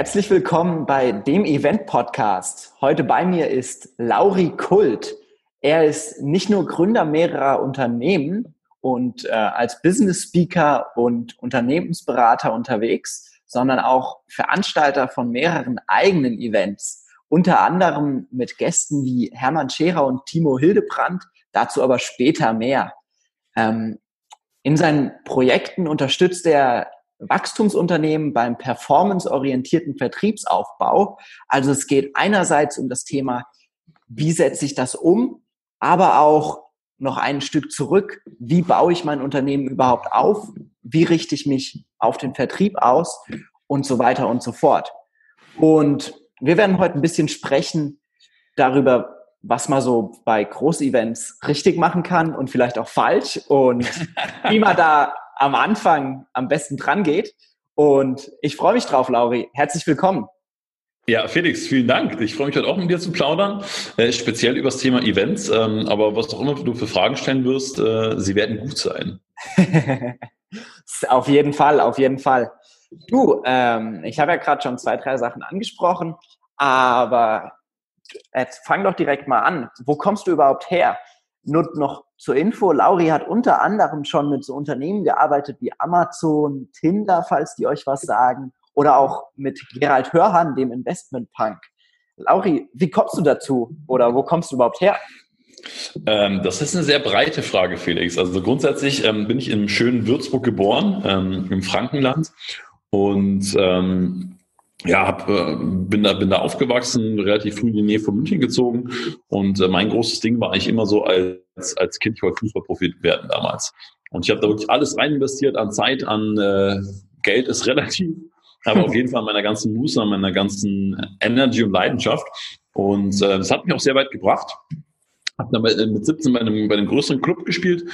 Herzlich willkommen bei dem Event Podcast. Heute bei mir ist Lauri Kult. Er ist nicht nur Gründer mehrerer Unternehmen und äh, als Business Speaker und Unternehmensberater unterwegs, sondern auch Veranstalter von mehreren eigenen Events. Unter anderem mit Gästen wie Hermann Scherer und Timo Hildebrandt. Dazu aber später mehr. Ähm, in seinen Projekten unterstützt er Wachstumsunternehmen beim performanceorientierten Vertriebsaufbau. Also es geht einerseits um das Thema, wie setze ich das um, aber auch noch ein Stück zurück, wie baue ich mein Unternehmen überhaupt auf, wie richte ich mich auf den Vertrieb aus und so weiter und so fort. Und wir werden heute ein bisschen sprechen darüber, was man so bei Großevents richtig machen kann und vielleicht auch falsch und wie man da am Anfang am besten dran geht. Und ich freue mich drauf, Lauri. Herzlich willkommen. Ja, Felix, vielen Dank. Ich freue mich heute auch mit dir zu plaudern, äh, speziell über das Thema Events. Ähm, aber was auch immer du für Fragen stellen wirst, äh, sie werden gut sein. auf jeden Fall, auf jeden Fall. Du, ähm, ich habe ja gerade schon zwei, drei Sachen angesprochen, aber jetzt fang doch direkt mal an. Wo kommst du überhaupt her? Nur noch zur Info, Lauri hat unter anderem schon mit so Unternehmen gearbeitet wie Amazon, Tinder, falls die euch was sagen, oder auch mit Gerald Hörhan, dem Investmentpunk. Lauri, wie kommst du dazu oder wo kommst du überhaupt her? Ähm, das ist eine sehr breite Frage, Felix. Also grundsätzlich ähm, bin ich im schönen Würzburg geboren, ähm, im Frankenland. Und ähm, ja, hab, äh, bin, da, bin da aufgewachsen, relativ früh in die Nähe von München gezogen und äh, mein großes Ding war eigentlich immer so als, als Kind, ich wollte Fußballprofi werden damals. Und ich habe da wirklich alles rein investiert an Zeit, an äh, Geld ist relativ, aber auf jeden Fall an meiner ganzen Muße, an meiner ganzen Energy und Leidenschaft. Und äh, das hat mich auch sehr weit gebracht habe dann äh, mit 17 bei einem, bei einem größeren Club gespielt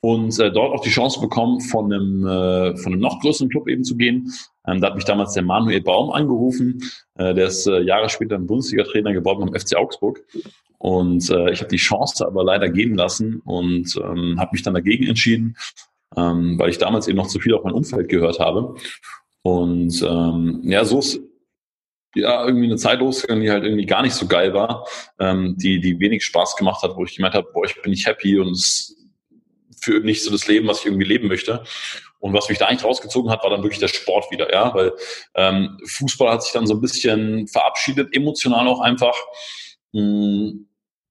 und äh, dort auch die Chance bekommen, von einem, äh, von einem noch größeren Club eben zu gehen. Ähm, da hat mich damals der Manuel Baum angerufen. Äh, der ist äh, Jahre später ein Bundesliga-Trainer geworden beim FC Augsburg. Und äh, ich habe die Chance aber leider geben lassen und ähm, habe mich dann dagegen entschieden, ähm, weil ich damals eben noch zu viel auf mein Umfeld gehört habe. Und ähm, ja, so ist ja, irgendwie eine Zeit losgegangen, die halt irgendwie gar nicht so geil war, ähm, die, die wenig Spaß gemacht hat, wo ich gemeint habe, boah, ich bin nicht happy und es führt nicht so das Leben, was ich irgendwie leben möchte. Und was mich da eigentlich rausgezogen hat, war dann wirklich der Sport wieder, ja, weil ähm, Fußball hat sich dann so ein bisschen verabschiedet, emotional auch einfach. Mm,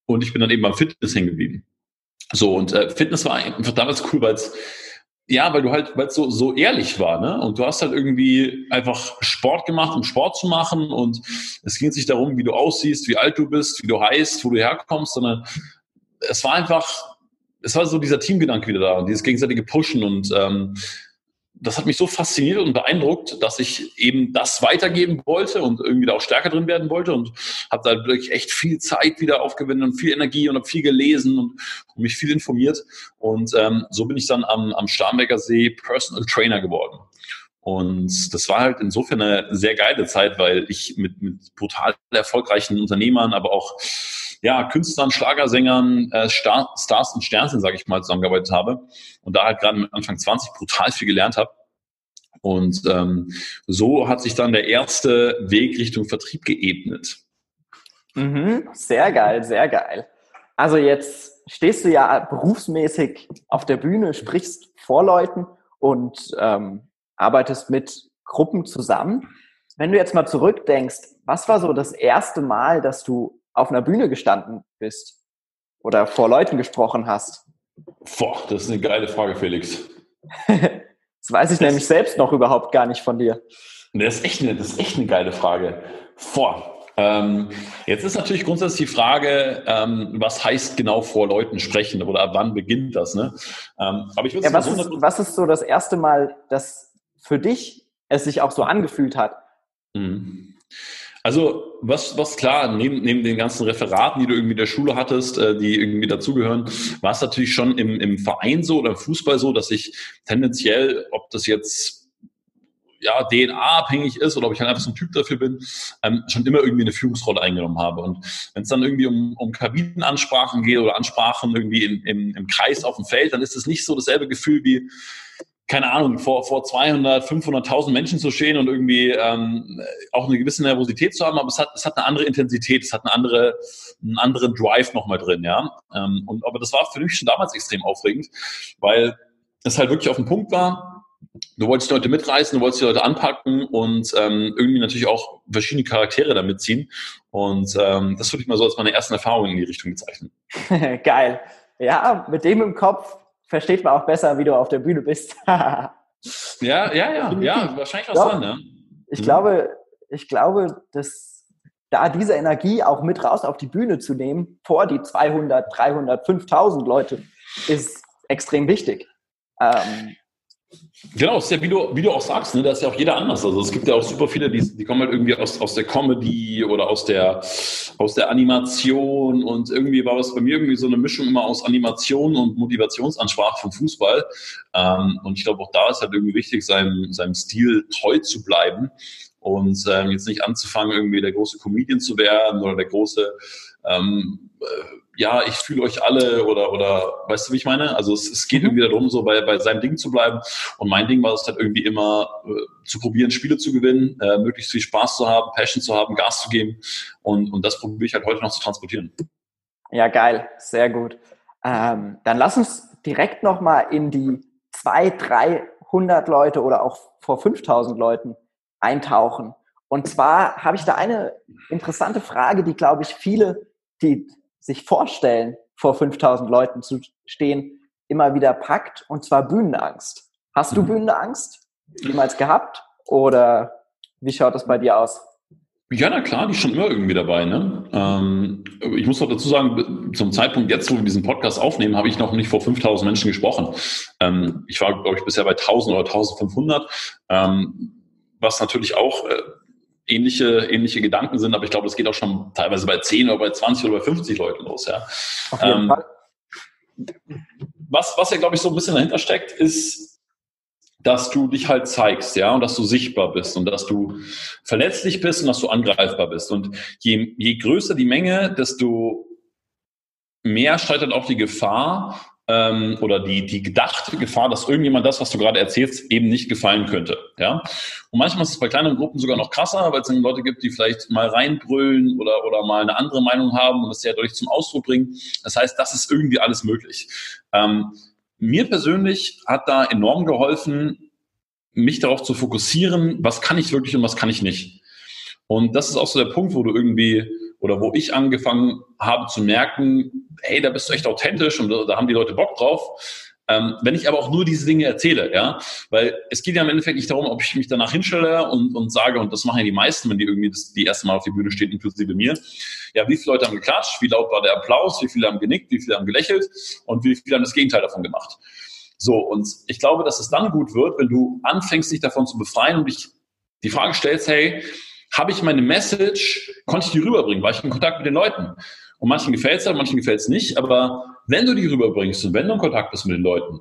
und ich bin dann eben beim Fitness hängen geblieben. So, und äh, Fitness war einfach damals cool, weil es ja, weil du halt, weil so, so ehrlich war, ne? Und du hast halt irgendwie einfach Sport gemacht, um Sport zu machen. Und es ging nicht darum, wie du aussiehst, wie alt du bist, wie du heißt, wo du herkommst, sondern es war einfach, es war so dieser Teamgedanke wieder da, dieses gegenseitige Pushen und ähm, das hat mich so fasziniert und beeindruckt, dass ich eben das weitergeben wollte und irgendwie da auch stärker drin werden wollte und habe da wirklich echt viel Zeit wieder aufgewendet und viel Energie und habe viel gelesen und, und, mich viel informiert. Und ähm, so bin ich dann am, am Starnberger See Personal Trainer geworden. Und das war halt insofern eine sehr geile Zeit, weil ich mit, mit brutal erfolgreichen Unternehmern, aber auch ja, Künstlern, Schlagersängern, äh, Star, Stars und Sternchen, sage ich mal, zusammengearbeitet habe und da halt gerade mit Anfang 20 brutal viel gelernt habe. Und ähm, so hat sich dann der erste Weg Richtung Vertrieb geebnet. Mhm, sehr geil, sehr geil. Also jetzt stehst du ja berufsmäßig auf der Bühne, sprichst vor Leuten und ähm, arbeitest mit Gruppen zusammen. Wenn du jetzt mal zurückdenkst, was war so das erste Mal, dass du auf einer Bühne gestanden bist oder vor Leuten gesprochen hast? Boah, das ist eine geile Frage, Felix. das weiß ich das nämlich selbst noch überhaupt gar nicht von dir. Das ist echt eine, das ist echt eine geile Frage. Boah, ähm, jetzt ist natürlich grundsätzlich die Frage, ähm, was heißt genau vor Leuten sprechen oder wann beginnt das? Ne? Ähm, aber ich ja, was, ist, was ist so das erste Mal, dass für dich es sich auch so angefühlt hat? Mhm. Also was, was klar, neben, neben den ganzen Referaten, die du irgendwie der Schule hattest, äh, die irgendwie dazugehören, war es natürlich schon im, im Verein so oder im Fußball so, dass ich tendenziell, ob das jetzt ja, DNA-abhängig ist oder ob ich halt einfach so ein Typ dafür bin, ähm, schon immer irgendwie eine Führungsrolle eingenommen habe. Und wenn es dann irgendwie um, um Kabinenansprachen geht oder Ansprachen irgendwie in, im, im Kreis auf dem Feld, dann ist es nicht so dasselbe Gefühl wie, keine Ahnung, vor, vor 200, 500.000 Menschen zu stehen und irgendwie ähm, auch eine gewisse Nervosität zu haben, aber es hat, es hat eine andere Intensität, es hat eine andere, einen anderen Drive nochmal drin, ja. Ähm, und, aber das war für mich schon damals extrem aufregend, weil es halt wirklich auf den Punkt war, du wolltest die Leute mitreißen, du wolltest die Leute anpacken und ähm, irgendwie natürlich auch verschiedene Charaktere damit ziehen. Und ähm, das würde ich mal so als meine ersten Erfahrungen in die Richtung bezeichnen. Geil. Ja, mit dem im Kopf versteht man auch besser, wie du auf der Bühne bist. ja, ja, ja, ja, wahrscheinlich auch so, ne? Ich mhm. glaube, ich glaube, dass da diese Energie auch mit raus auf die Bühne zu nehmen, vor die 200, 300, 5000 Leute, ist extrem wichtig. Ähm, Genau, ist ja, wie du, wie du auch sagst, ne, da ist ja auch jeder anders. Also es gibt ja auch super viele, die, die kommen halt irgendwie aus, aus der Comedy oder aus der, aus der Animation und irgendwie war es bei mir irgendwie so eine Mischung immer aus Animation und Motivationsansprache vom Fußball. Ähm, und ich glaube, auch da ist halt irgendwie wichtig, seinem, seinem Stil treu zu bleiben und ähm, jetzt nicht anzufangen, irgendwie der große Comedian zu werden oder der große ähm, äh, ja, ich fühle euch alle oder, oder weißt du, wie ich meine? Also es, es geht mhm. irgendwie darum, so bei, bei seinem Ding zu bleiben. Und mein Ding war es halt irgendwie immer äh, zu probieren, Spiele zu gewinnen, äh, möglichst viel Spaß zu haben, Passion zu haben, Gas zu geben. Und, und das probiere ich halt heute noch zu transportieren. Ja, geil, sehr gut. Ähm, dann lass uns direkt nochmal in die 200, 300 Leute oder auch vor 5000 Leuten eintauchen. Und zwar habe ich da eine interessante Frage, die, glaube ich, viele, die sich vorstellen, vor 5000 Leuten zu stehen, immer wieder packt, und zwar Bühnenangst. Hast du mhm. Bühnenangst jemals gehabt oder wie schaut das bei dir aus? Ja, na klar, die ist schon immer irgendwie dabei. Ne? Ähm, ich muss noch dazu sagen, zum Zeitpunkt jetzt, wo wir diesen Podcast aufnehmen, habe ich noch nicht vor 5000 Menschen gesprochen. Ähm, ich war, glaube ich, bisher bei 1000 oder 1500, ähm, was natürlich auch äh, ähnliche, ähnliche Gedanken sind, aber ich glaube, das geht auch schon teilweise bei 10 oder bei 20 oder bei 50 Leuten los. Ja. Auf jeden ähm, Fall. Was, was ja, glaube ich, so ein bisschen dahinter steckt, ist, dass du dich halt zeigst, ja, und dass du sichtbar bist und dass du verletzlich bist und dass du angreifbar bist. Und je, je größer die Menge, desto mehr scheitert auch die Gefahr, ähm, oder die, die gedachte Gefahr, dass irgendjemand das, was du gerade erzählst, eben nicht gefallen könnte. Ja? Und manchmal ist es bei kleineren Gruppen sogar noch krasser, weil es dann Leute gibt, die vielleicht mal reinbrüllen oder, oder mal eine andere Meinung haben und das ja dadurch zum Ausdruck bringen. Das heißt, das ist irgendwie alles möglich. Ähm, mir persönlich hat da enorm geholfen, mich darauf zu fokussieren, was kann ich wirklich und was kann ich nicht. Und das ist auch so der Punkt, wo du irgendwie oder wo ich angefangen habe zu merken, hey, da bist du echt authentisch und da, haben die Leute Bock drauf. Ähm, wenn ich aber auch nur diese Dinge erzähle, ja, weil es geht ja im Endeffekt nicht darum, ob ich mich danach hinstelle und, und sage, und das machen ja die meisten, wenn die irgendwie das, die erste Mal auf die Bühne stehen, inklusive mir, ja, wie viele Leute haben geklatscht, wie laut war der Applaus, wie viele haben genickt, wie viele haben gelächelt? Und wie viele haben das Gegenteil davon gemacht. So, und ich glaube, dass es dann gut wird, wenn du anfängst, dich davon zu befreien und dich die Frage stellst, hey, habe ich meine Message, konnte ich die rüberbringen, war ich in Kontakt mit den Leuten? Und manchen gefällt es, manchen gefällt es nicht, aber wenn du die rüberbringst und wenn du in Kontakt bist mit den Leuten,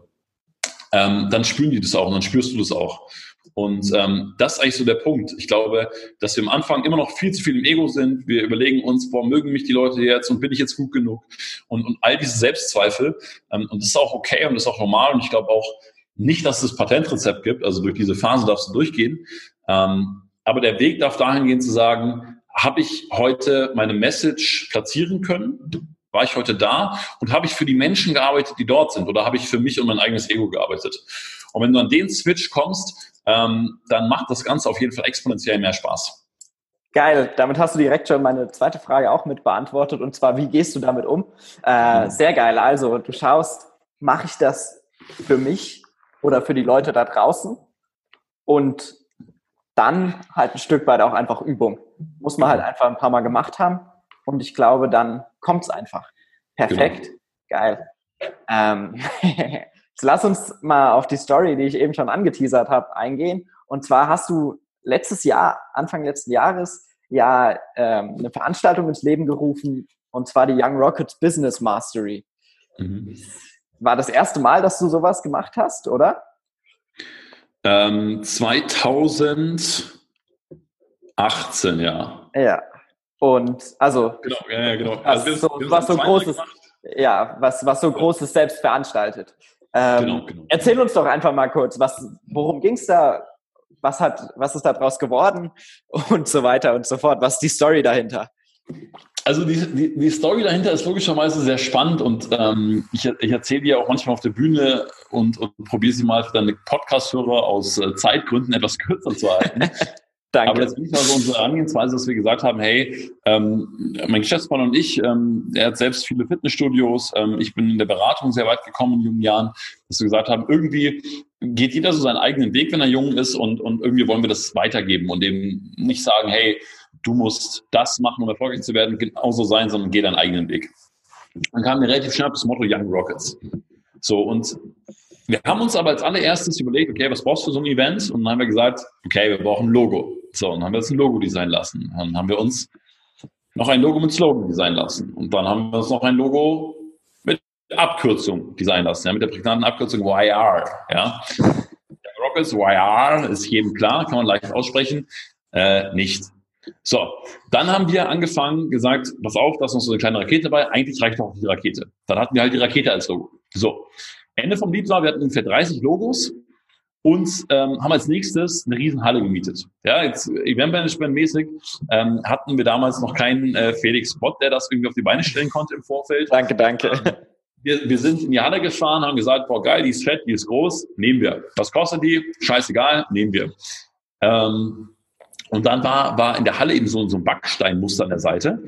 ähm, dann spüren die das auch und dann spürst du das auch. Und ähm, das ist eigentlich so der Punkt. Ich glaube, dass wir am Anfang immer noch viel zu viel im Ego sind. Wir überlegen uns, boah, mögen mich die Leute jetzt und bin ich jetzt gut genug? Und, und all diese Selbstzweifel. Ähm, und das ist auch okay und das ist auch normal. Und ich glaube auch nicht, dass es das Patentrezept gibt. Also durch diese Phase darfst du durchgehen. Ähm, aber der Weg darf dahin gehen zu sagen, habe ich heute meine Message platzieren können? War ich heute da? Und habe ich für die Menschen gearbeitet, die dort sind? Oder habe ich für mich und mein eigenes Ego gearbeitet? Und wenn du an den Switch kommst, ähm, dann macht das Ganze auf jeden Fall exponentiell mehr Spaß. Geil, damit hast du direkt schon meine zweite Frage auch mit beantwortet und zwar, wie gehst du damit um? Äh, sehr geil, also du schaust, mache ich das für mich oder für die Leute da draußen? Und dann halt ein Stück weit auch einfach Übung. Muss man halt einfach ein paar Mal gemacht haben und ich glaube, dann kommt es einfach. Perfekt, genau. geil. Ähm, jetzt lass uns mal auf die Story, die ich eben schon angeteasert habe, eingehen. Und zwar hast du letztes Jahr, Anfang letzten Jahres, ja ähm, eine Veranstaltung ins Leben gerufen, und zwar die Young Rockets Business Mastery. Mhm. War das erste Mal, dass du sowas gemacht hast, oder? Ähm, 2018, ja. Ja. Und also. Genau, ja, ja genau. Also was, so, was so großes, ja, was, was so großes selbst veranstaltet. Ähm, genau, genau. Erzähl uns doch einfach mal kurz, was, worum ging es da? Was, hat, was ist daraus geworden? Und so weiter und so fort. Was ist die Story dahinter? Also die, die, die Story dahinter ist logischerweise sehr spannend und ähm, ich, ich erzähle die ja auch manchmal auf der Bühne und, und probiere sie mal für deine Podcast-Hörer aus äh, Zeitgründen etwas kürzer zu halten. Danke. Aber das ist also unsere Herangehensweise, dass wir gesagt haben, hey, ähm, mein Geschäftspartner und ich, ähm, er hat selbst viele Fitnessstudios, ähm, ich bin in der Beratung sehr weit gekommen in jungen Jahren, dass wir gesagt haben, irgendwie geht jeder so seinen eigenen Weg, wenn er jung ist und, und irgendwie wollen wir das weitergeben und eben nicht sagen, hey, du musst das machen, um erfolgreich zu werden, genauso sein, sondern geh deinen eigenen Weg. Dann kam mir relativ schnell das Motto Young Rockets. So, und wir haben uns aber als allererstes überlegt, okay, was brauchst du für so ein Event? Und dann haben wir gesagt, okay, wir brauchen ein Logo. So, und dann haben wir uns ein Logo designen lassen. Dann haben wir uns noch ein Logo mit Slogan designen lassen. Und dann haben wir uns noch ein Logo mit Abkürzung designen lassen, ja, mit der prägnanten Abkürzung YR. Ja. Rockets, YR, ist jedem klar, kann man leicht aussprechen. Äh, nicht. So, dann haben wir angefangen, gesagt, pass auf, da ist noch so eine kleine Rakete dabei, eigentlich reicht doch die Rakete. Dann hatten wir halt die Rakete als Logo. So, Ende vom Lied war, wir hatten ungefähr 30 Logos und ähm, haben als nächstes eine Riesenhalle gemietet. Ja, jetzt Eventmanagement-mäßig ähm, hatten wir damals noch keinen äh, Felix Bott, der das irgendwie auf die Beine stellen konnte im Vorfeld. Danke, danke. Ähm, wir, wir sind in die Halle gefahren, haben gesagt, boah geil, die ist fett, die ist groß, nehmen wir. Was kostet die? Scheißegal, nehmen wir. Ähm, und dann war, war in der Halle eben so, so ein Backsteinmuster an der Seite.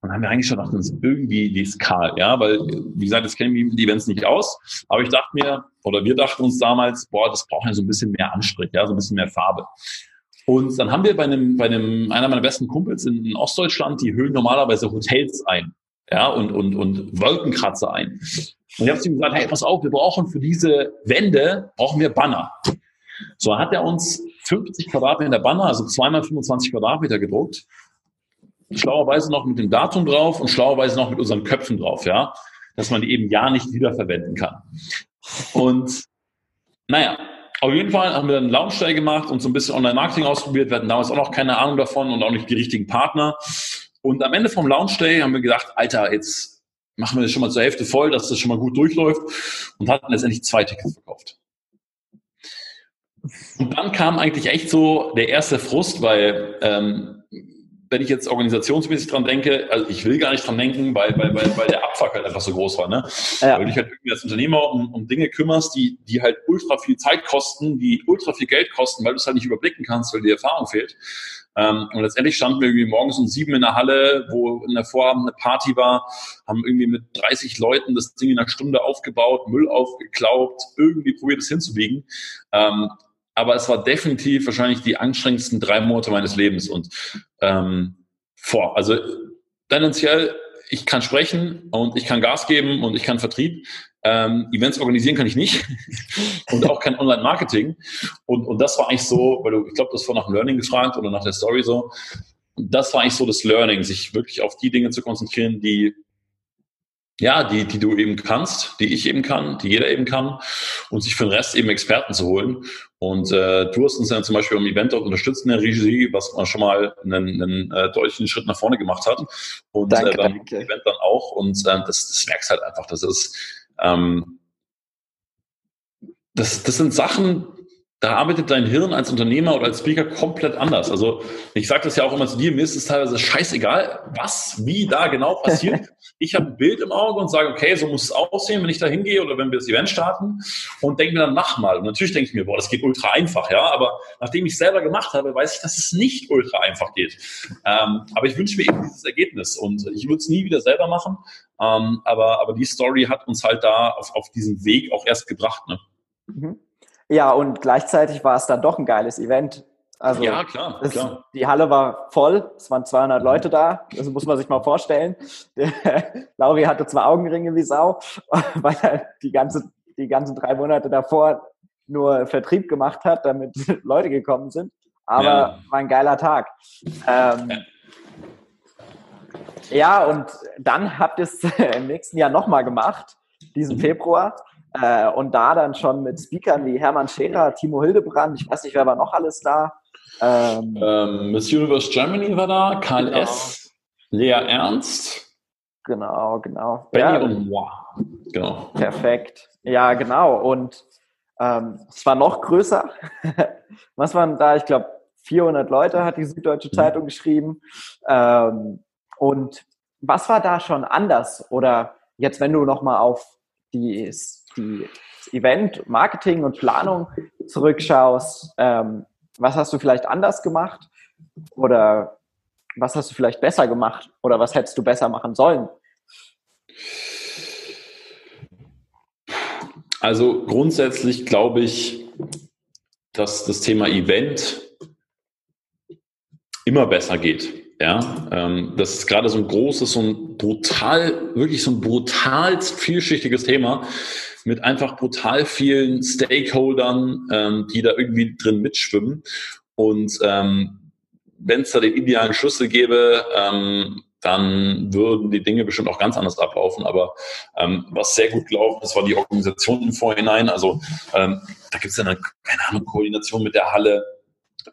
Und haben wir eigentlich schon gedacht, irgendwie die ist kahl, ja, weil, wie gesagt, das kennen die Events nicht aus. Aber ich dachte mir, oder wir dachten uns damals, boah, das braucht ja so ein bisschen mehr Anstrich, ja, so ein bisschen mehr Farbe. Und dann haben wir bei einem, bei einem, einer meiner besten Kumpels in, in Ostdeutschland, die hüllen normalerweise Hotels ein, ja, und, und, und Wolkenkratzer ein. Und ich habe zu ihm gesagt, hey, pass auf, wir brauchen für diese Wände, brauchen wir Banner. So hat er uns 50 Quadratmeter Banner, also zweimal 25 Quadratmeter gedruckt schlauerweise noch mit dem Datum drauf und schlauerweise noch mit unseren Köpfen drauf, ja, dass man die eben ja nicht wiederverwenden kann. Und naja, auf jeden Fall haben wir dann einen Launch gemacht und so ein bisschen Online-Marketing ausprobiert. Wir hatten damals auch noch keine Ahnung davon und auch nicht die richtigen Partner. Und am Ende vom Launch haben wir gedacht, Alter, jetzt machen wir das schon mal zur Hälfte voll, dass das schon mal gut durchläuft und hatten letztendlich zwei Tickets verkauft. Und dann kam eigentlich echt so der erste Frust, weil ähm, wenn ich jetzt organisationsmäßig dran denke, also ich will gar nicht dran denken, weil, weil, weil, weil der Abfuck halt einfach so groß war. Ne? Ja. Weil du dich halt irgendwie als Unternehmer um, um Dinge kümmerst, die, die halt ultra viel Zeit kosten, die ultra viel Geld kosten, weil du es halt nicht überblicken kannst, weil die Erfahrung fehlt. Ähm, und letztendlich standen wir irgendwie morgens um sieben in der Halle, wo in der Vorabend eine Party war, haben irgendwie mit 30 Leuten das Ding in einer Stunde aufgebaut, Müll aufgeklaubt, irgendwie probiert es hinzubiegen. Ähm, aber es war definitiv wahrscheinlich die anstrengendsten drei Monate meines Lebens und ähm, vor. Also tendenziell, ich kann sprechen und ich kann Gas geben und ich kann Vertrieb. Ähm, Events organisieren kann ich nicht und auch kein Online-Marketing. Und, und das war eigentlich so, weil du, ich glaube, du hast vorhin nach dem Learning gefragt oder nach der Story so. Das war eigentlich so das Learning, sich wirklich auf die Dinge zu konzentrieren, die ja, die, die du eben kannst, die ich eben kann, die jeder eben kann und sich für den Rest eben Experten zu holen. Und äh, du hast uns dann zum Beispiel im Event dort unterstützt in der Regie, was man schon mal einen, einen äh, deutlichen Schritt nach vorne gemacht hat. Und danke, äh, beim danke. Event dann auch. Und äh, das, das merkst halt einfach, das ist ähm, das, das sind Sachen, da arbeitet dein Hirn als Unternehmer oder als Speaker komplett anders. Also ich sage das ja auch immer zu dir, mir ist es teilweise scheißegal, was, wie da genau passiert. Ich habe ein Bild im Auge und sage, okay, so muss es aussehen, wenn ich da hingehe oder wenn wir das Event starten und denke mir dann, mach mal. Und natürlich denke ich mir, boah, das geht ultra einfach, ja. Aber nachdem ich es selber gemacht habe, weiß ich, dass es nicht ultra einfach geht. Ähm, aber ich wünsche mir eben dieses Ergebnis und ich würde es nie wieder selber machen. Ähm, aber, aber die Story hat uns halt da auf, auf diesen Weg auch erst gebracht. Ne? Mhm. Ja, und gleichzeitig war es dann doch ein geiles Event. Also ja, klar, es, klar. Die Halle war voll, es waren 200 Leute da, das muss man sich mal vorstellen. Lauri hatte zwar Augenringe wie Sau, weil er die, ganze, die ganzen drei Monate davor nur Vertrieb gemacht hat, damit Leute gekommen sind, aber ja. war ein geiler Tag. Ähm, ja. ja, und dann habt ihr es im nächsten Jahr nochmal gemacht, diesen mhm. Februar. Äh, und da dann schon mit Speakern wie Hermann Scherer, Timo Hildebrand, ich weiß nicht, wer war noch alles da. Ähm, ähm, Miss Universe Germany war da, Karl genau. S., Lea Ernst. Genau, genau. Benny ja. und moi. Genau. Perfekt. Ja, genau. Und ähm, es war noch größer. Was waren da? Ich glaube, 400 Leute hat die Süddeutsche mhm. Zeitung geschrieben. Ähm, und was war da schon anders? Oder jetzt, wenn du nochmal auf die, die Event, Marketing und Planung zurückschaust, ähm, was hast du vielleicht anders gemacht? Oder was hast du vielleicht besser gemacht? Oder was hättest du besser machen sollen? Also grundsätzlich glaube ich, dass das Thema Event immer besser geht. Ja, ähm, das ist gerade so ein großes, so ein brutal, wirklich so ein brutal vielschichtiges Thema mit einfach brutal vielen Stakeholdern, ähm, die da irgendwie drin mitschwimmen. Und ähm, wenn es da den idealen Schlüssel gäbe, ähm, dann würden die Dinge bestimmt auch ganz anders ablaufen. Aber ähm, was sehr gut gelaufen ist, war die Organisation im Vorhinein. Also ähm, da gibt es ja eine, keine Ahnung, Koordination mit der Halle,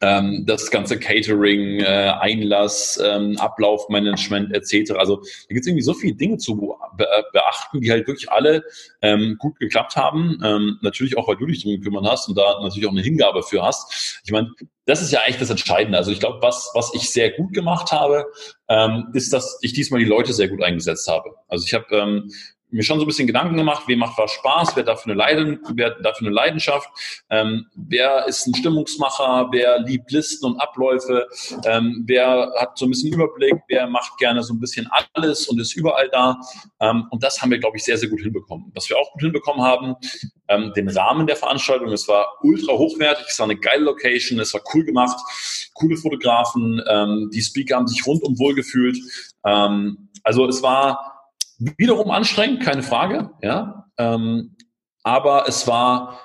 ähm, das ganze Catering, äh, Einlass, ähm, Ablaufmanagement etc. Also da gibt es irgendwie so viele Dinge zu be beachten, die halt wirklich alle ähm, gut geklappt haben. Ähm, natürlich auch, weil du dich drum gekümmert hast und da natürlich auch eine Hingabe für hast. Ich meine, das ist ja eigentlich das Entscheidende. Also ich glaube, was, was ich sehr gut gemacht habe, ähm, ist, dass ich diesmal die Leute sehr gut eingesetzt habe. Also ich habe ähm, mir schon so ein bisschen Gedanken gemacht, wem macht was Spaß, wer dafür eine, Leiden, wer dafür eine Leidenschaft, ähm, wer ist ein Stimmungsmacher, wer liebt Listen und Abläufe, ähm, wer hat so ein bisschen Überblick, wer macht gerne so ein bisschen alles und ist überall da. Ähm, und das haben wir, glaube ich, sehr, sehr gut hinbekommen. Was wir auch gut hinbekommen haben, ähm, den Rahmen der Veranstaltung, es war ultra hochwertig, es war eine geile Location, es war cool gemacht, coole Fotografen, ähm, die Speaker haben sich rundum wohl gefühlt. Ähm, also es war Wiederum anstrengend, keine Frage, ja. Ähm, aber es war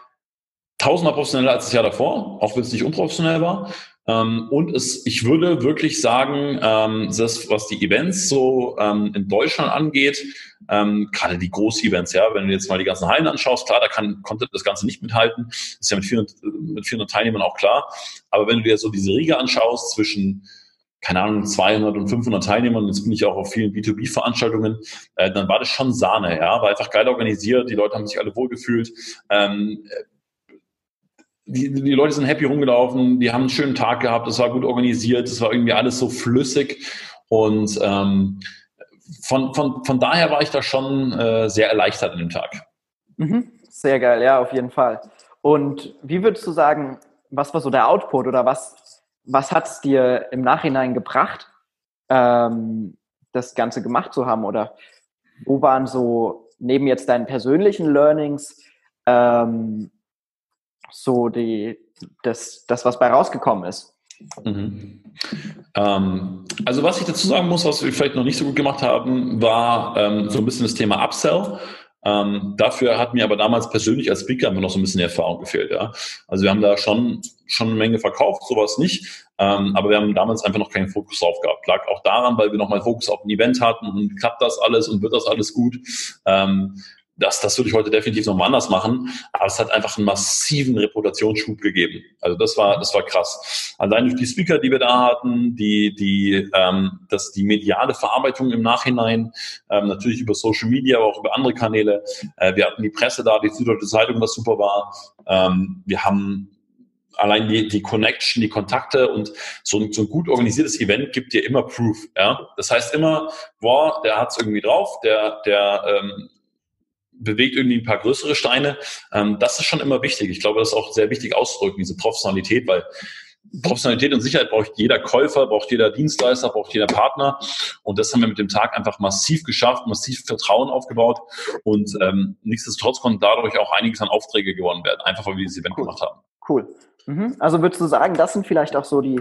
tausendmal professioneller als das Jahr davor, auch wenn es nicht unprofessionell war. Ähm, und es, ich würde wirklich sagen, ähm, das, was die Events so ähm, in Deutschland angeht, ähm, gerade die Groß-Events, ja, wenn du jetzt mal die ganzen Hallen anschaust, klar, da kann, konnte das Ganze nicht mithalten, ist ja mit 400, mit 400 Teilnehmern auch klar. Aber wenn du dir so diese Riege anschaust zwischen keine Ahnung, 200 und 500 Teilnehmern, jetzt bin ich auch auf vielen B2B-Veranstaltungen, äh, dann war das schon Sahne, ja, war einfach geil organisiert, die Leute haben sich alle wohlgefühlt, ähm, die, die Leute sind happy rumgelaufen, die haben einen schönen Tag gehabt, es war gut organisiert, es war irgendwie alles so flüssig. Und ähm, von, von, von daher war ich da schon äh, sehr erleichtert an dem Tag. Mhm. Sehr geil, ja, auf jeden Fall. Und wie würdest du sagen, was war so der Output oder was was hat es dir im Nachhinein gebracht, ähm, das Ganze gemacht zu haben? Oder wo waren so neben jetzt deinen persönlichen Learnings ähm, so die, das, das, was bei rausgekommen ist? Mhm. Ähm, also was ich dazu sagen muss, was wir vielleicht noch nicht so gut gemacht haben, war ähm, so ein bisschen das Thema Upsell. Ähm, dafür hat mir aber damals persönlich als Speaker immer noch so ein bisschen Erfahrung gefehlt. Ja? Also wir haben da schon, schon eine Menge verkauft, sowas nicht. Ähm, aber wir haben damals einfach noch keinen Fokus drauf gehabt. Lag auch daran, weil wir nochmal Fokus auf ein Event hatten und klappt das alles und wird das alles gut. Ähm, das, das würde ich heute definitiv nochmal anders machen. Aber es hat einfach einen massiven Reputationsschub gegeben. Also das war, das war krass. Allein durch die Speaker, die wir da hatten, die, die, ähm, das, die mediale Verarbeitung im Nachhinein, ähm, natürlich über Social Media, aber auch über andere Kanäle. Äh, wir hatten die Presse da, die Süddeutsche Zeitung, was super war. Ähm, wir haben allein die, die Connection, die Kontakte und so ein, so ein gut organisiertes Event gibt dir immer Proof. Ja? Das heißt immer, boah, der hat es irgendwie drauf, der, der ähm, bewegt irgendwie ein paar größere Steine. Ähm, das ist schon immer wichtig. Ich glaube, das ist auch sehr wichtig auszudrücken, diese Professionalität, weil Professionalität und Sicherheit braucht jeder Käufer, braucht jeder Dienstleister, braucht jeder Partner. Und das haben wir mit dem Tag einfach massiv geschafft, massiv Vertrauen aufgebaut. Und ähm, nichtsdestotrotz konnten dadurch auch einiges an Aufträge gewonnen werden, einfach weil wir dieses Event cool. gemacht haben. Cool. Mhm. Also würdest du sagen, das sind vielleicht auch so die,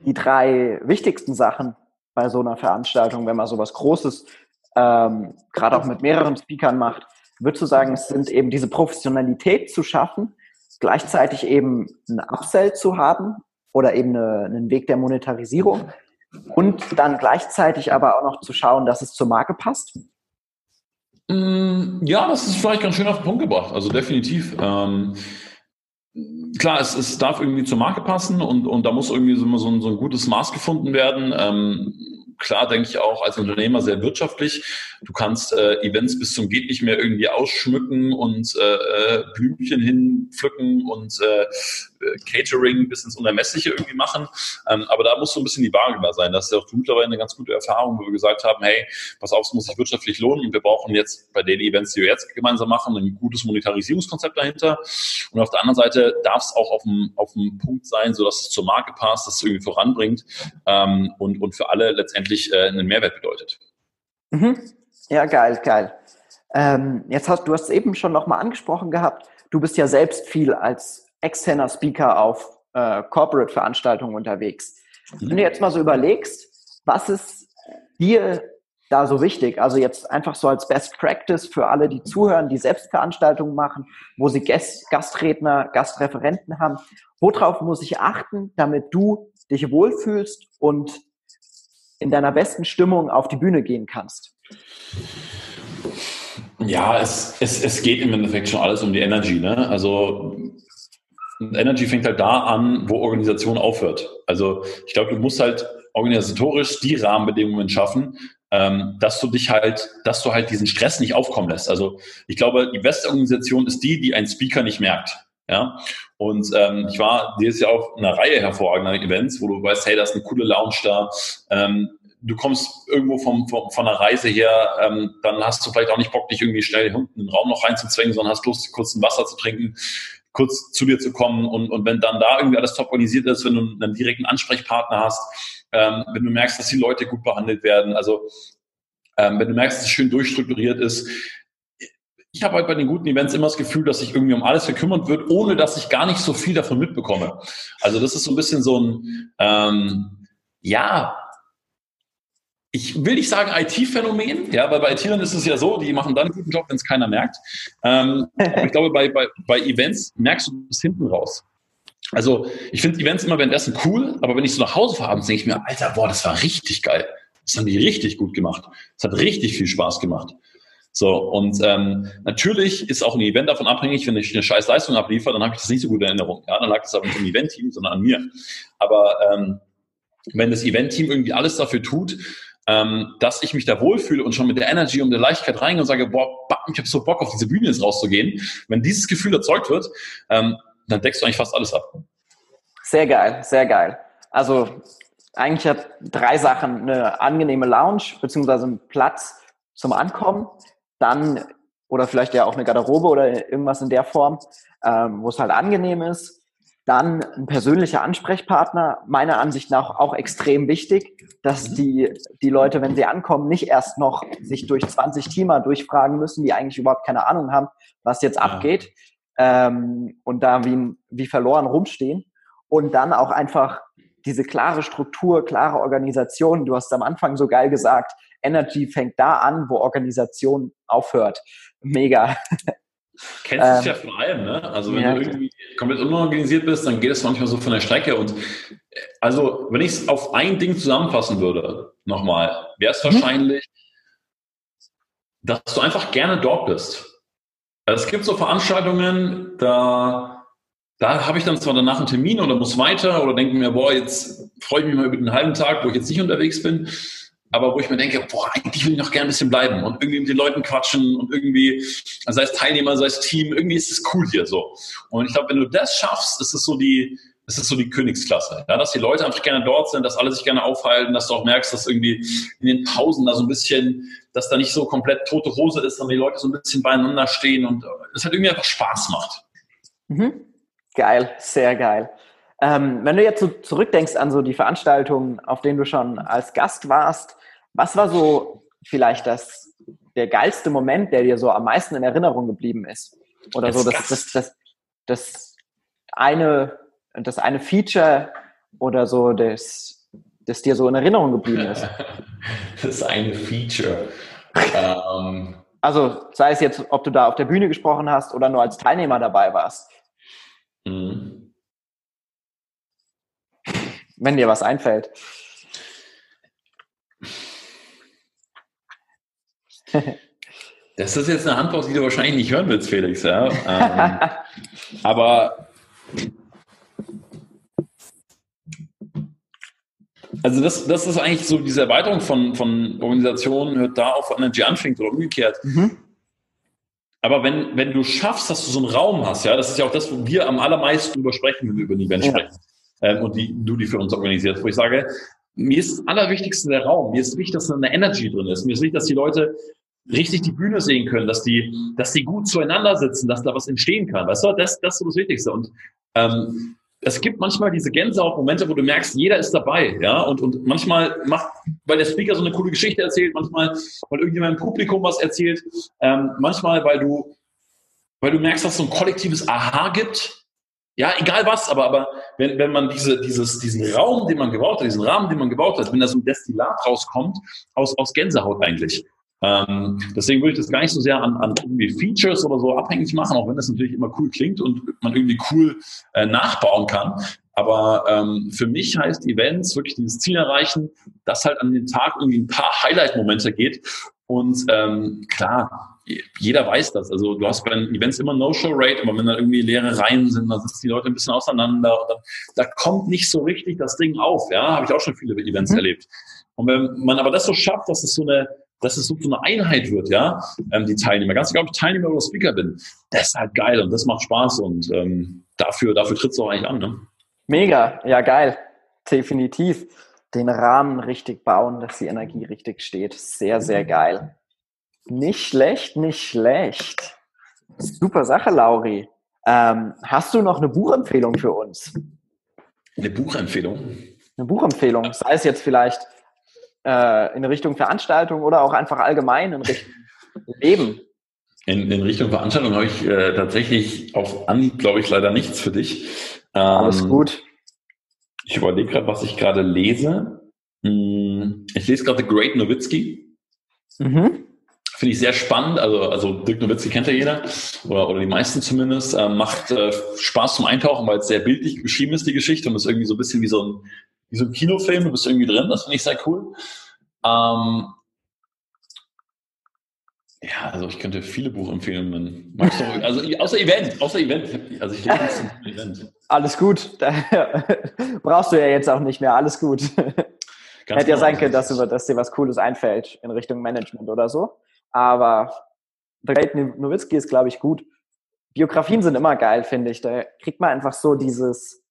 die drei wichtigsten Sachen bei so einer Veranstaltung, wenn man sowas Großes, ähm, gerade auch mit mehreren Speakern macht, würdest du sagen, es sind eben diese Professionalität zu schaffen, gleichzeitig eben einen Upsell zu haben oder eben eine, einen Weg der Monetarisierung und dann gleichzeitig aber auch noch zu schauen, dass es zur Marke passt? Mm, ja, das ist vielleicht ganz schön auf den Punkt gebracht. Also definitiv. Ähm, klar, es, es darf irgendwie zur Marke passen und, und da muss irgendwie so, so, ein, so ein gutes Maß gefunden werden. Ähm, klar, denke ich auch als Unternehmer sehr wirtschaftlich. Du kannst äh, Events bis zum geht nicht mehr irgendwie ausschmücken und äh, äh Blümchen hinpflücken und äh, Catering bis ins Unermessliche irgendwie machen. Ähm, aber da muss so ein bisschen die Waage da sein. Das ist ja auch mittlerweile eine ganz gute Erfahrung, wo wir gesagt haben, hey, pass auf, es muss sich wirtschaftlich lohnen und wir brauchen jetzt bei den Events, die wir jetzt gemeinsam machen, ein gutes Monetarisierungskonzept dahinter. Und auf der anderen Seite darf es auch auf dem, auf dem Punkt sein, sodass es zur Marke passt, dass es irgendwie voranbringt ähm, und, und für alle letztendlich äh, einen Mehrwert bedeutet. Mhm. Ja, geil, geil. Ähm, jetzt hast du hast es eben schon nochmal angesprochen gehabt. Du bist ja selbst viel als externer Speaker auf äh, Corporate-Veranstaltungen unterwegs. Mhm. Wenn du jetzt mal so überlegst, was ist dir da so wichtig? Also jetzt einfach so als Best Practice für alle, die zuhören, die selbst Veranstaltungen machen, wo sie Gast, Gastredner, Gastreferenten haben. Worauf muss ich achten, damit du dich wohlfühlst und in deiner besten Stimmung auf die Bühne gehen kannst? Ja, es, es, es geht im Endeffekt schon alles um die Energy. Ne? Also Energy fängt halt da an, wo Organisation aufhört. Also ich glaube, du musst halt organisatorisch die Rahmenbedingungen schaffen, ähm, dass du dich halt, dass du halt diesen Stress nicht aufkommen lässt. Also ich glaube, die beste Organisation ist die, die ein Speaker nicht merkt. Ja, und ähm, ich war dieses Jahr auf einer Reihe hervorragender Events, wo du weißt, hey, da ist eine coole Lounge da. Ähm, du kommst irgendwo vom, vom, von der Reise her, ähm, dann hast du vielleicht auch nicht Bock, dich irgendwie schnell hinten in den Raum noch reinzuzwängen, sondern hast Lust, kurz ein Wasser zu trinken kurz zu dir zu kommen und, und wenn dann da irgendwie alles top organisiert ist, wenn du einen direkten Ansprechpartner hast, ähm, wenn du merkst, dass die Leute gut behandelt werden, also ähm, wenn du merkst, dass es schön durchstrukturiert ist. Ich habe halt bei den guten Events immer das Gefühl, dass sich irgendwie um alles gekümmert wird, ohne dass ich gar nicht so viel davon mitbekomme. Also das ist so ein bisschen so ein, ähm, ja, ich will nicht sagen IT-Phänomen, ja, weil bei IT-Lern ist es ja so, die machen dann einen guten Job, wenn es keiner merkt. Ähm, aber ich glaube, bei, bei, bei Events merkst du bis hinten raus. Also ich finde Events immer währenddessen cool, aber wenn ich so nach Hause fahre, denke ich mir, Alter, boah, das war richtig geil. Das haben die richtig gut gemacht. Das hat richtig viel Spaß gemacht. So, und ähm, natürlich ist auch ein Event davon abhängig, wenn ich eine scheiß Leistung abliefere, dann habe ich das nicht so gut in Erinnerung. Ja, dann lag das aber nicht im Event-Team, sondern an mir. Aber ähm, wenn das Event-Team irgendwie alles dafür tut, ähm, dass ich mich da wohlfühle und schon mit der Energy und der Leichtigkeit reingehe und sage, boah, ich habe so Bock auf diese Bühne jetzt rauszugehen. Wenn dieses Gefühl erzeugt wird, ähm, dann deckst du eigentlich fast alles ab. Sehr geil, sehr geil. Also eigentlich hat drei Sachen. Eine angenehme Lounge, beziehungsweise einen Platz zum Ankommen, dann oder vielleicht ja auch eine Garderobe oder irgendwas in der Form, ähm, wo es halt angenehm ist dann ein persönlicher Ansprechpartner, meiner Ansicht nach auch extrem wichtig, dass mhm. die, die Leute, wenn sie ankommen, nicht erst noch sich durch 20 Teamer durchfragen müssen, die eigentlich überhaupt keine Ahnung haben, was jetzt ja. abgeht ähm, und da wie, wie verloren rumstehen. Und dann auch einfach diese klare Struktur, klare Organisation. Du hast am Anfang so geil gesagt, Energy fängt da an, wo Organisation aufhört. Mega. Kennst du es ja von allem, ne? Also wenn ja, du irgendwie komplett unorganisiert bist, dann geht es manchmal so von der Strecke. Und also, wenn ich es auf ein Ding zusammenfassen würde, nochmal, wäre es mhm. wahrscheinlich, dass du einfach gerne dort bist. Also es gibt so Veranstaltungen, da, da habe ich dann zwar danach einen Termin oder muss weiter oder denke mir, boah, jetzt freue ich mich mal über den halben Tag, wo ich jetzt nicht unterwegs bin aber wo ich mir denke, boah, eigentlich will ich noch gerne ein bisschen bleiben und irgendwie mit den Leuten quatschen und irgendwie, sei es Teilnehmer, sei es Team, irgendwie ist es cool hier so. Und ich glaube, wenn du das schaffst, ist es so die, ist es so die Königsklasse. Ja, dass die Leute einfach gerne dort sind, dass alle sich gerne aufhalten, dass du auch merkst, dass irgendwie in den Pausen da so ein bisschen, dass da nicht so komplett tote Hose ist, sondern die Leute so ein bisschen beieinander stehen und es hat irgendwie einfach Spaß macht. Mhm. Geil, sehr geil. Ähm, wenn du jetzt so zurückdenkst an so die Veranstaltungen, auf denen du schon als Gast warst, was war so vielleicht das, der geilste Moment, der dir so am meisten in Erinnerung geblieben ist? Oder Als so das, das, das, das, eine, das eine Feature oder so, das, das dir so in Erinnerung geblieben ist? das eine Feature. ähm. Also sei es jetzt, ob du da auf der Bühne gesprochen hast oder nur als Teilnehmer dabei warst. Mhm. Wenn dir was einfällt. Das ist jetzt eine Antwort, die du wahrscheinlich nicht hören willst, Felix. Ja? ähm, aber Also das, das ist eigentlich so diese Erweiterung von, von Organisationen, hört da auf, wo Energy anfängt oder umgekehrt. Mhm. Aber wenn, wenn du schaffst, dass du so einen Raum hast, ja, das ist ja auch das, wo wir am allermeisten drüber sprechen, wenn wir über ein Event ja. sprechen, ähm, und die, du die für uns organisierst, wo ich sage, mir ist das Allerwichtigste der Raum. Mir ist wichtig, dass da eine Energy drin ist. Mir ist wichtig, dass die Leute richtig die Bühne sehen können, dass die, dass die gut zueinander sitzen, dass da was entstehen kann. Weißt du, das, das ist so das Wichtigste. Und ähm, es gibt manchmal diese Gänsehaut-Momente, wo du merkst, jeder ist dabei, ja, und, und manchmal macht, weil der Speaker so eine coole Geschichte erzählt, manchmal, weil irgendjemand im Publikum was erzählt, ähm, manchmal, weil du, weil du merkst, dass es so ein kollektives Aha gibt, ja, egal was, aber, aber wenn, wenn man diese, dieses, diesen Raum, den man gebaut hat, diesen Rahmen, den man gebaut hat, wenn da so ein Destillat rauskommt, aus, aus Gänsehaut eigentlich, ähm, deswegen würde ich das gar nicht so sehr an, an irgendwie Features oder so abhängig machen, auch wenn das natürlich immer cool klingt und man irgendwie cool äh, nachbauen kann. Aber ähm, für mich heißt Events wirklich dieses Ziel erreichen, dass halt an den Tag irgendwie ein paar Highlight-Momente geht. Und ähm, klar, jeder weiß das. Also du hast bei den Events immer No-Show-Rate, aber wenn da irgendwie leere Reihen sind, dann sitzen die Leute ein bisschen auseinander. Und dann, da kommt nicht so richtig das Ding auf. Ja, habe ich auch schon viele Events mhm. erlebt. Und wenn man aber das so schafft, dass es so eine dass es so eine Einheit wird, ja, ähm, die Teilnehmer. Ganz egal, ob ich Teilnehmer oder Speaker bin. Das ist halt geil und das macht Spaß und ähm, dafür, dafür tritt es auch eigentlich an. Ne? Mega, ja geil, definitiv. Den Rahmen richtig bauen, dass die Energie richtig steht. Sehr, sehr geil. Nicht schlecht, nicht schlecht. Super Sache, Lauri. Ähm, hast du noch eine Buchempfehlung für uns? Eine Buchempfehlung? Eine Buchempfehlung, sei es jetzt vielleicht äh, in Richtung Veranstaltung oder auch einfach allgemein in Richtung Leben? In, in Richtung Veranstaltung habe ich äh, tatsächlich auf Anhieb, glaube ich, leider nichts für dich. Ähm, Alles gut. Ich überlege gerade, was ich gerade lese. Hm, ich lese gerade The Great Nowitzki. Mhm. Finde ich sehr spannend. Also, also Dirk Nowitzki kennt ja jeder oder, oder die meisten zumindest. Ähm, macht äh, Spaß zum Eintauchen, weil es sehr bildlich geschrieben ist, die Geschichte. Und ist irgendwie so ein bisschen wie so ein wie so ein Kinofilm, du bist irgendwie drin, das finde ich sehr cool. Ähm, ja, also ich könnte viele Buchempfehlungen. Magst du, also außer Event, außer Event. Also ich lese zum Event. Alles gut. brauchst du ja jetzt auch nicht mehr. Alles gut. Ganz Hätte ja genau. sein können, dass, dass dir was Cooles einfällt in Richtung Management oder so. Aber The Great Nowitzki ist, glaube ich, gut. Biografien sind immer geil, finde ich. Da kriegt man einfach so dieses,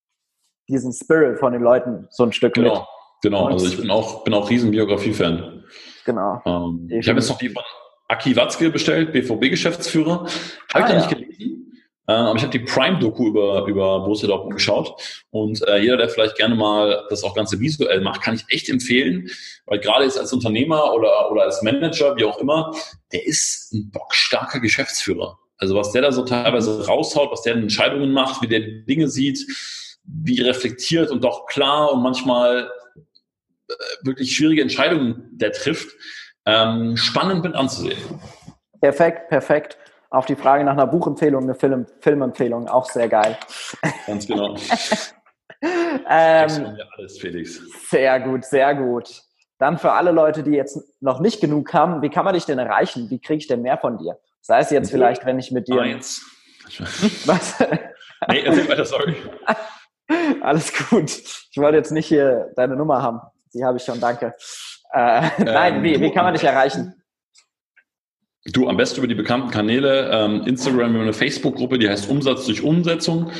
diesen Spirit von den Leuten so ein Stück genau, mit. Genau, also ich bin auch, bin auch riesen Biografie-Fan. Genau. Ähm, ich habe jetzt noch die von Aki Watzke bestellt, BVB-Geschäftsführer. Habe ah, ich noch ja. nicht gelesen. Äh, aber ich habe die Prime-Doku über, über Borussia Dortmund geschaut. Und äh, jeder, der vielleicht gerne mal das auch Ganze visuell macht, kann ich echt empfehlen. Weil gerade jetzt als Unternehmer oder, oder als Manager, wie auch immer, der ist ein bockstarker Geschäftsführer. Also was der da so teilweise raushaut, was der Entscheidungen macht, wie der Dinge sieht, wie reflektiert und doch klar und manchmal äh, wirklich schwierige Entscheidungen der trifft, ähm, spannend mit anzusehen. Perfekt, perfekt. Auf die Frage nach einer Buchempfehlung, eine Film, Filmempfehlung, auch sehr geil. Ganz genau. ähm, alles, Felix. Sehr gut, sehr gut. Dann für alle Leute, die jetzt noch nicht genug haben, wie kann man dich denn erreichen? Wie kriege ich denn mehr von dir? Sei es jetzt vielleicht, wenn ich mit dir. Eins. Was? nee, erzähl weiter, sorry. Alles gut. Ich wollte jetzt nicht hier deine Nummer haben. Die habe ich schon, danke. Äh, nein, ähm, wie, wie kann man dich erreichen? Du am besten über die bekannten Kanäle. Ähm, Instagram über eine Facebook-Gruppe, die heißt Umsatz durch Umsetzung.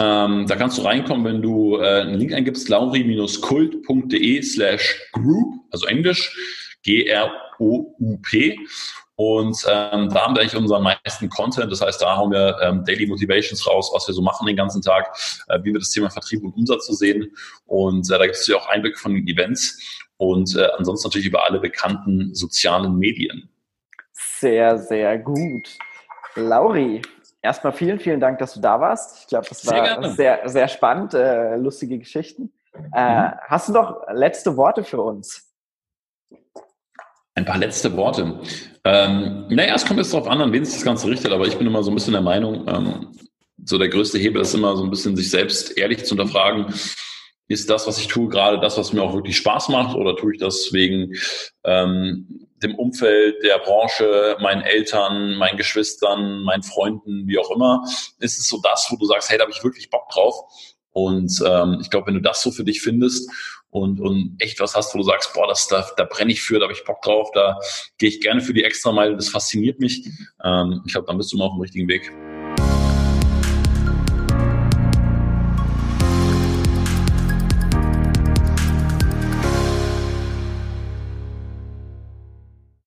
Ähm, da kannst du reinkommen, wenn du äh, einen Link eingibst, lauri-kult.de slash group, also Englisch, G-R-O-U-P. Und ähm, da haben wir eigentlich unseren meisten Content. Das heißt, da haben wir ähm, Daily Motivations raus, was wir so machen den ganzen Tag, äh, wie wir das Thema Vertrieb und Umsatz so sehen. Und äh, da gibt es ja auch Einblicke von den Events und äh, ansonsten natürlich über alle bekannten sozialen Medien. Sehr, sehr gut. Lauri, erstmal vielen, vielen Dank, dass du da warst. Ich glaube, das war sehr, sehr, sehr spannend, äh, lustige Geschichten. Äh, mhm. Hast du noch letzte Worte für uns? Ein paar letzte Worte. Ähm, naja, es kommt jetzt darauf an, an wen sich das Ganze richtet, aber ich bin immer so ein bisschen der Meinung, ähm, so der größte Hebel ist immer so ein bisschen sich selbst ehrlich zu hinterfragen, ist das, was ich tue, gerade das, was mir auch wirklich Spaß macht, oder tue ich das wegen ähm, dem Umfeld, der Branche, meinen Eltern, meinen Geschwistern, meinen Freunden, wie auch immer? Ist es so das, wo du sagst, hey, da habe ich wirklich Bock drauf? Und ähm, ich glaube, wenn du das so für dich findest und, und echt was hast, wo du sagst, boah, das, da, da brenne ich für, da habe ich Bock drauf, da gehe ich gerne für die Extrameile, das fasziniert mich. Ähm, ich glaube, dann bist du mal auf dem richtigen Weg.